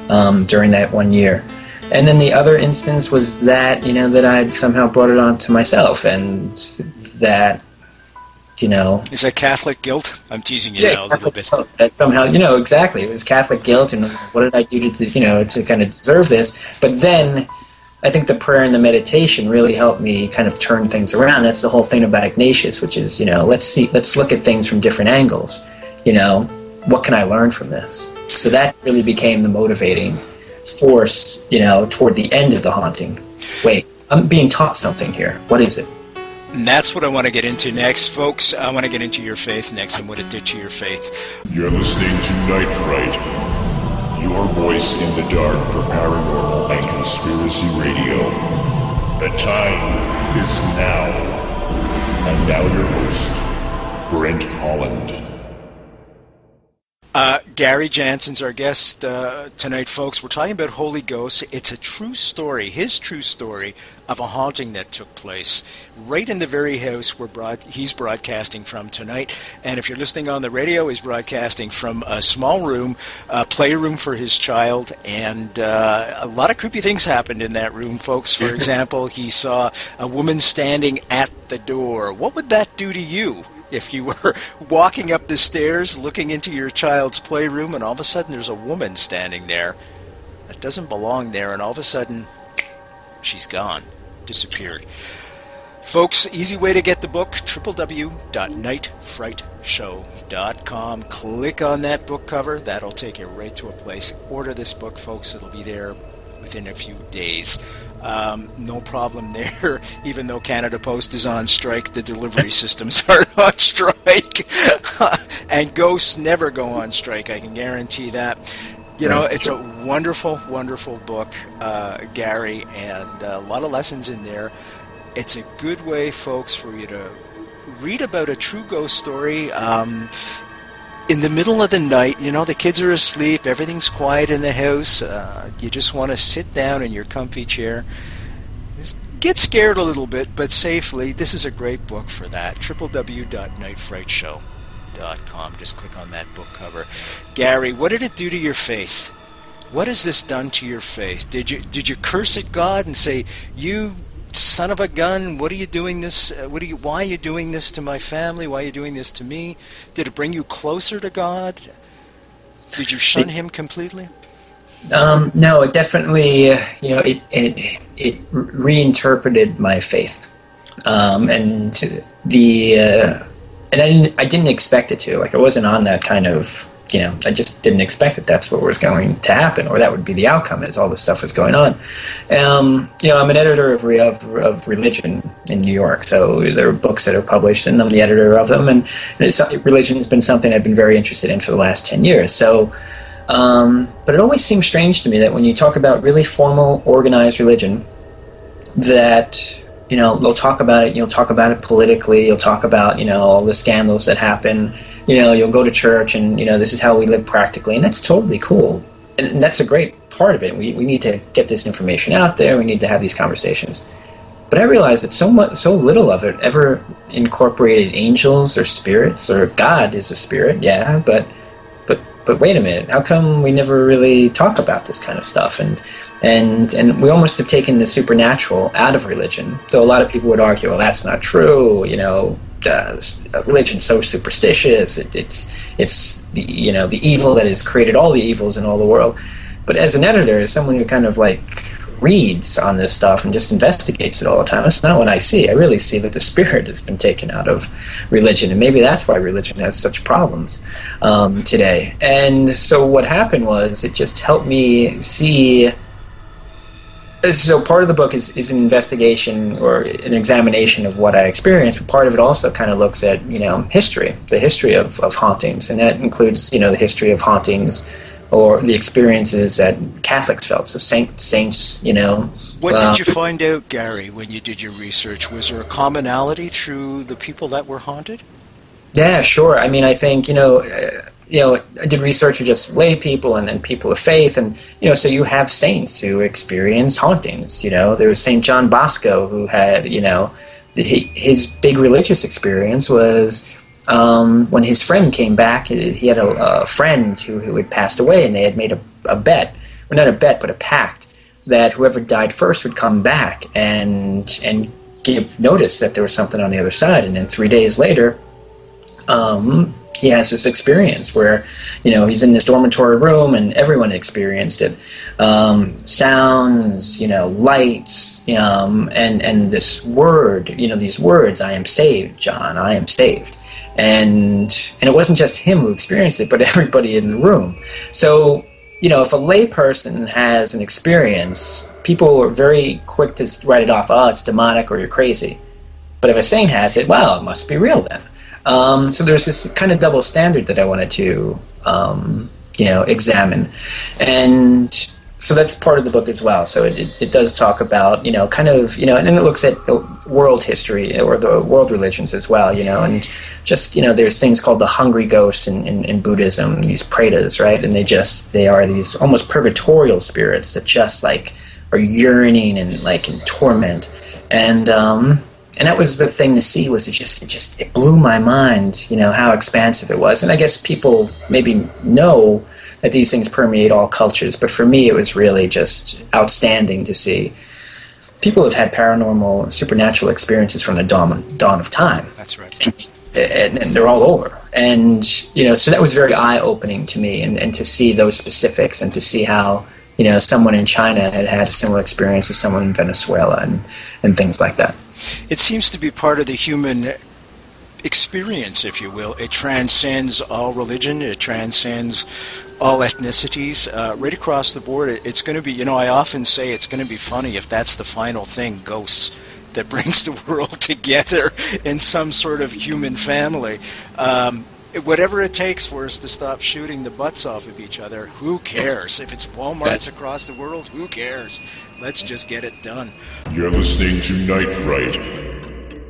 um, during that one year. And then the other instance was that you know that I'd somehow brought it on to myself and that you know Is that Catholic guilt? I'm teasing you now a little bit. somehow, you know, exactly. It was Catholic guilt, and what did I do to, you know, to kind of deserve this? But then, I think the prayer and the meditation really helped me kind of turn things around. That's the whole thing about Ignatius, which is, you know, let's see, let's look at things from different angles. You know, what can I learn from this? So that really became the motivating force, you know, toward the end of the haunting. Wait, I'm being taught something here. What is it? And that's what I want to get into next, folks. I want to get into your faith next and what it did to your faith. You're listening to Night Fright your voice in the dark for paranormal and conspiracy radio. The time is now. And now your host, Brent Holland. Uh, Gary Jansen's our guest uh, tonight, folks. We're talking about Holy Ghost. It's a true story, his true story of a haunting that took place right in the very house where broad- he's broadcasting from tonight. And if you're listening on the radio, he's broadcasting from a small room, a playroom for his child. And uh, a lot of creepy things happened in that room, folks. For example, he saw a woman standing at the door. What would that do to you? If you were walking up the stairs looking into your child's playroom and all of a sudden there's a woman standing there that doesn't belong there and all of a sudden she's gone, disappeared. Folks, easy way to get the book www.nightfrightshow.com. Click on that book cover, that'll take you right to a place. Order this book, folks, it'll be there within a few days. Um, no problem there. Even though Canada Post is on strike, the delivery systems are on strike. and ghosts never go on strike, I can guarantee that. You know, it's a wonderful, wonderful book, uh, Gary, and a lot of lessons in there. It's a good way, folks, for you to read about a true ghost story. Um, in the middle of the night, you know, the kids are asleep, everything's quiet in the house, uh, you just want to sit down in your comfy chair. Get scared a little bit, but safely. This is a great book for that. www.nightfrightshow.com. Just click on that book cover. Gary, what did it do to your faith? What has this done to your faith? Did you did you curse at God and say, "You son of a gun, what are you doing this? Uh, what are you? Why are you doing this to my family? Why are you doing this to me? Did it bring you closer to God? Did you shun Him completely? Um, no, it definitely, uh, you know, it it it reinterpreted my faith, um, and the uh, and I didn't I didn't expect it to. Like I wasn't on that kind of you know, I just didn't expect that that's what was going to happen, or that would be the outcome as all this stuff was going on. Um, you know, I'm an editor of, of, of, religion in New York, so there are books that are published, and I'm the editor of them. And, and religion has been something I've been very interested in for the last 10 years. So, um, but it always seems strange to me that when you talk about really formal, organized religion, that you know they'll talk about it you'll talk about it politically you'll talk about you know all the scandals that happen. You know you'll go to church and you know this is how we live practically and that's totally cool. And that's a great part of it. We, we need to get this information out there we need to have these conversations. But i realized that so much so little of it ever incorporated angels or spirits or god is a spirit yeah but but wait a minute how come we never really talk about this kind of stuff and and and we almost have taken the supernatural out of religion. Though a lot of people would argue, well, that's not true. You know, uh, religion's so superstitious. It, it's it's the you know the evil that has created all the evils in all the world. But as an editor, as someone who kind of like reads on this stuff and just investigates it all the time. That's not what I see. I really see that the spirit has been taken out of religion, and maybe that's why religion has such problems um, today. And so what happened was it just helped me see so part of the book is, is an investigation or an examination of what I experienced, but part of it also kind of looks at, you know, history, the history of, of hauntings. And that includes, you know, the history of hauntings or the experiences that Catholics felt. So saint, saints, you know. What uh, did you find out, Gary, when you did your research? Was there a commonality through the people that were haunted? Yeah, sure. I mean, I think, you know, uh, you know, I did research with just lay people and then people of faith, and you know, so you have saints who experience hauntings. You know, there was Saint John Bosco who had, you know, his big religious experience was um, when his friend came back. He had a, a friend who, who had passed away, and they had made a, a bet, well, not a bet, but a pact that whoever died first would come back and and give notice that there was something on the other side, and then three days later. Um, he has this experience where, you know, he's in this dormitory room and everyone experienced it. Um, sounds, you know, lights, um, and and this word, you know, these words, "I am saved, John. I am saved." And and it wasn't just him who experienced it, but everybody in the room. So you know, if a layperson has an experience, people are very quick to write it off. Oh, it's demonic, or you're crazy. But if a saint has it, well, it must be real then. Um, so there's this kind of double standard that I wanted to, um, you know, examine, and so that's part of the book as well. So it, it, it, does talk about, you know, kind of, you know, and it looks at the world history or the world religions as well, you know, and just, you know, there's things called the hungry ghosts in, in, in Buddhism, these pretas, right? And they just, they are these almost purgatorial spirits that just like are yearning and like in torment. And, um, and that was the thing to see was it just it just it blew my mind you know how expansive it was and i guess people maybe know that these things permeate all cultures. But for me it was really just outstanding to see people have had paranormal supernatural experiences from the dawn, dawn of time. That's right. And, and, and they're all over. And you know so that was very eye-opening to me. And, and to see those specifics and to see how you know someone in china had had a similar experience as someone in venezuela and, and things like that. It seems to be part of the human experience, if you will. It transcends all religion. It transcends all ethnicities. Uh, right across the board, it's going to be, you know, I often say it's going to be funny if that's the final thing, ghosts, that brings the world together in some sort of human family. Um, whatever it takes for us to stop shooting the butts off of each other, who cares? If it's Walmarts across the world, who cares? Let's just get it done. You're listening to Night Fright,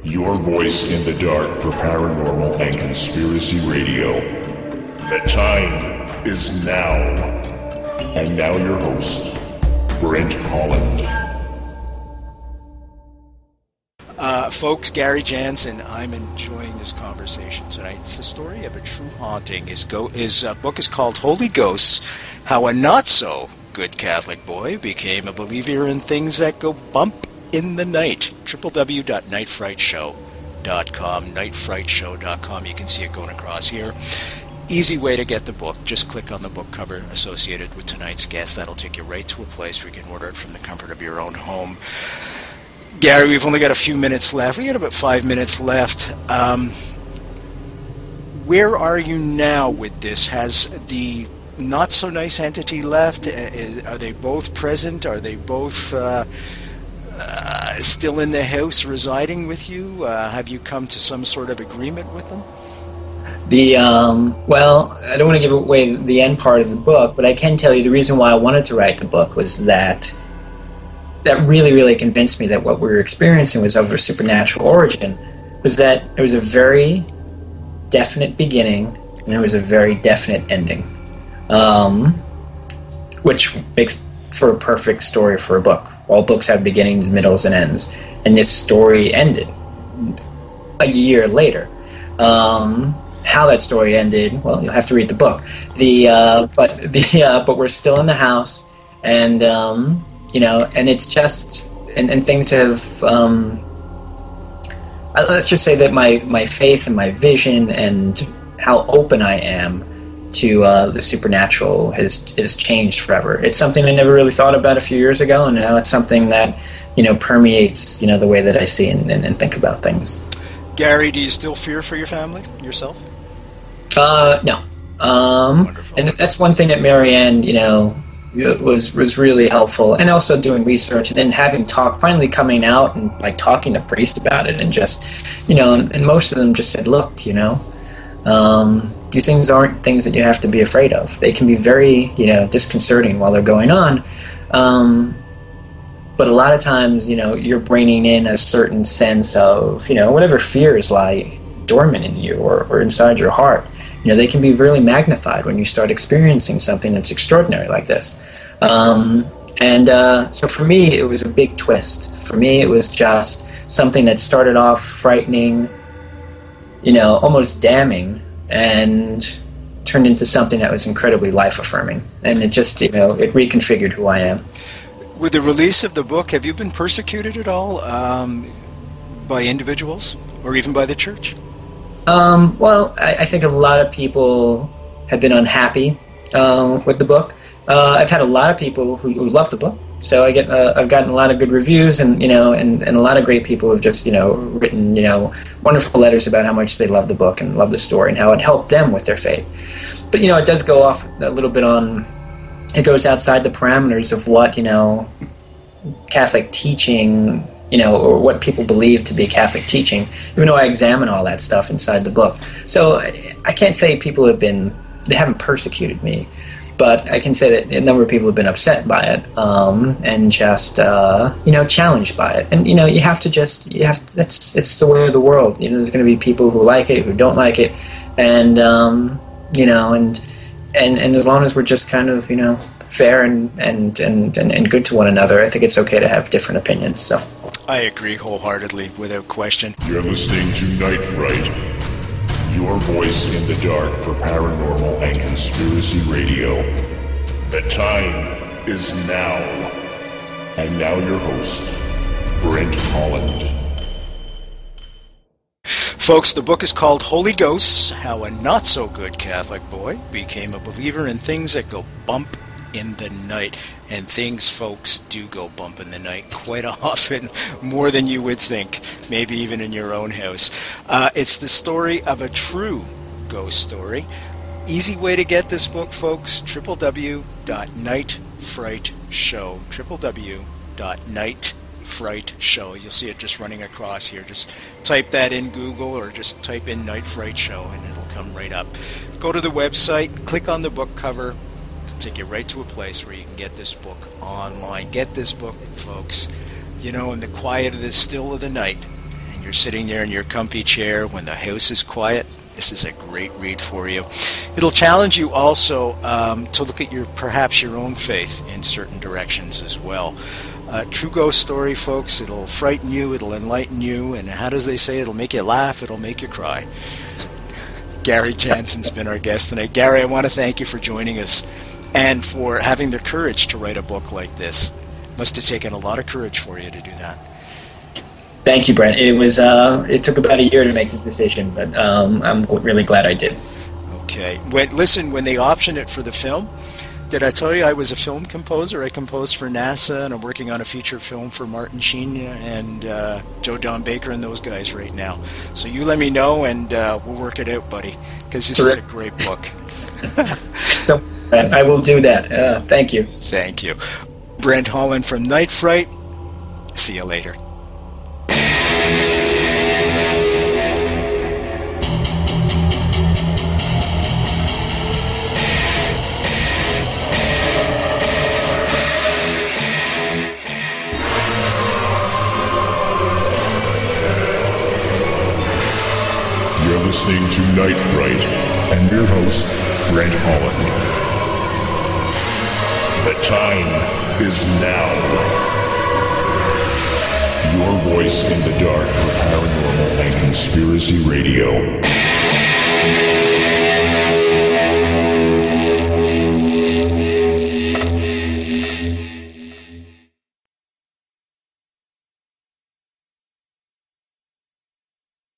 your voice in the dark for paranormal and conspiracy radio. The time is now. And now your host, Brent Holland. Uh, folks, Gary Jansen, I'm enjoying this conversation tonight. It's the story of a true haunting. His, go- his uh, book is called Holy Ghosts How a Not So good Catholic boy became a believer in things that go bump in the night. www.nightfrightshow.com, nightfrightshow.com. You can see it going across here. Easy way to get the book. Just click on the book cover associated with tonight's guest. That'll take you right to a place where you can order it from the comfort of your own home. Gary, we've only got a few minutes left. We got about five minutes left. Um, where are you now with this? Has the not so nice entity left? Uh, are they both present? Are they both uh, uh, still in the house residing with you? Uh, have you come to some sort of agreement with them? The um, well, I don't want to give away the end part of the book, but I can tell you the reason why I wanted to write the book was that that really, really convinced me that what we were experiencing was of a supernatural origin. Was that it was a very definite beginning and it was a very definite ending um, which makes for a perfect story for a book. All books have beginnings, middles, and ends, and this story ended a year later. Um, how that story ended, well, you'll have to read the book. The uh, but the uh, but we're still in the house, and um, you know, and it's just and, and things have. Um, uh, let's just say that my my faith and my vision and how open I am to uh, the supernatural has has changed forever. It's something I never really thought about a few years ago, and now it's something that you know permeates you know the way that I see and, and, and think about things. Gary, do you still fear for your family yourself? Uh, no. Um, and that's one thing that Mary Ann, you know, was was really helpful, and also doing research and then having talk, finally coming out and like talking to priests about it, and just, you know, and, and most of them just said, look, you know, um, these things aren't things that you have to be afraid of. They can be very, you know, disconcerting while they're going on. Um, but a lot of times, you know, you're bringing in a certain sense of, you know, whatever fears lie dormant in you or, or inside your heart. You know, they can be really magnified when you start experiencing something that's extraordinary like this. Um, and uh, so for me, it was a big twist. For me, it was just something that started off frightening, you know, almost damning, and turned into something that was incredibly life affirming. And it just, you know, it reconfigured who I am. With the release of the book, have you been persecuted at all um, by individuals or even by the church? Um, well, I, I, think a lot of people have been unhappy uh, with the book. Uh, I've had a lot of people who, who love the book, so I get uh, I've gotten a lot of good reviews, and you know, and, and a lot of great people have just you know written you know wonderful letters about how much they love the book and love the story and how it helped them with their faith. But you know, it does go off a little bit on. It goes outside the parameters of what you know Catholic teaching you know, or what people believe to be Catholic teaching, even though I examine all that stuff inside the book. So I can't say people have been, they haven't persecuted me, but I can say that a number of people have been upset by it um, and just, uh, you know, challenged by it. And, you know, you have to just, you have, to, that's, it's the way of the world. You know, there's going to be people who like it, who don't like it. And, um, you know, and, and, and as long as we're just kind of, you know, fair and, and, and, and, and good to one another, I think it's okay to have different opinions. So. I agree wholeheartedly, without question. You're listening to Night Fright, your voice in the dark for paranormal and conspiracy radio. The time is now. And now your host, Brent Holland. Folks, the book is called Holy Ghosts How a Not So Good Catholic Boy Became a Believer in Things That Go Bump in the Night and things, folks, do go bump in the night quite often, more than you would think, maybe even in your own house. Uh, it's the story of a true ghost story. Easy way to get this book, folks, www.nightfrightshow, www.nightfrightshow. You'll see it just running across here. Just type that in Google or just type in Night Fright Show and it'll come right up. Go to the website, click on the book cover, take you right to a place where you can get this book online. Get this book, folks. You know, in the quiet of the still of the night, and you're sitting there in your comfy chair when the house is quiet. This is a great read for you. It'll challenge you also um, to look at your perhaps your own faith in certain directions as well. Uh, true ghost story, folks. It'll frighten you. It'll enlighten you. And how does they say? It'll make you laugh. It'll make you cry. Gary Jansen's been our guest tonight. Gary, I want to thank you for joining us and for having the courage to write a book like this. Must have taken a lot of courage for you to do that. Thank you, Brent. It was uh, it took about a year to make the decision, but um, I'm really glad I did. Okay. When, listen, when they optioned it for the film, did I tell you I was a film composer? I composed for NASA, and I'm working on a feature film for Martin Sheen and uh, Joe Don Baker and those guys right now. So you let me know, and uh, we'll work it out, buddy, because this Correct. is a great book. so I will do that. Uh, thank you. Thank you. Brent Holland from Night Fright. See you later. You're listening to Night Fright and your host, Brent Holland. The time is now. Your voice in the dark for paranormal and conspiracy radio.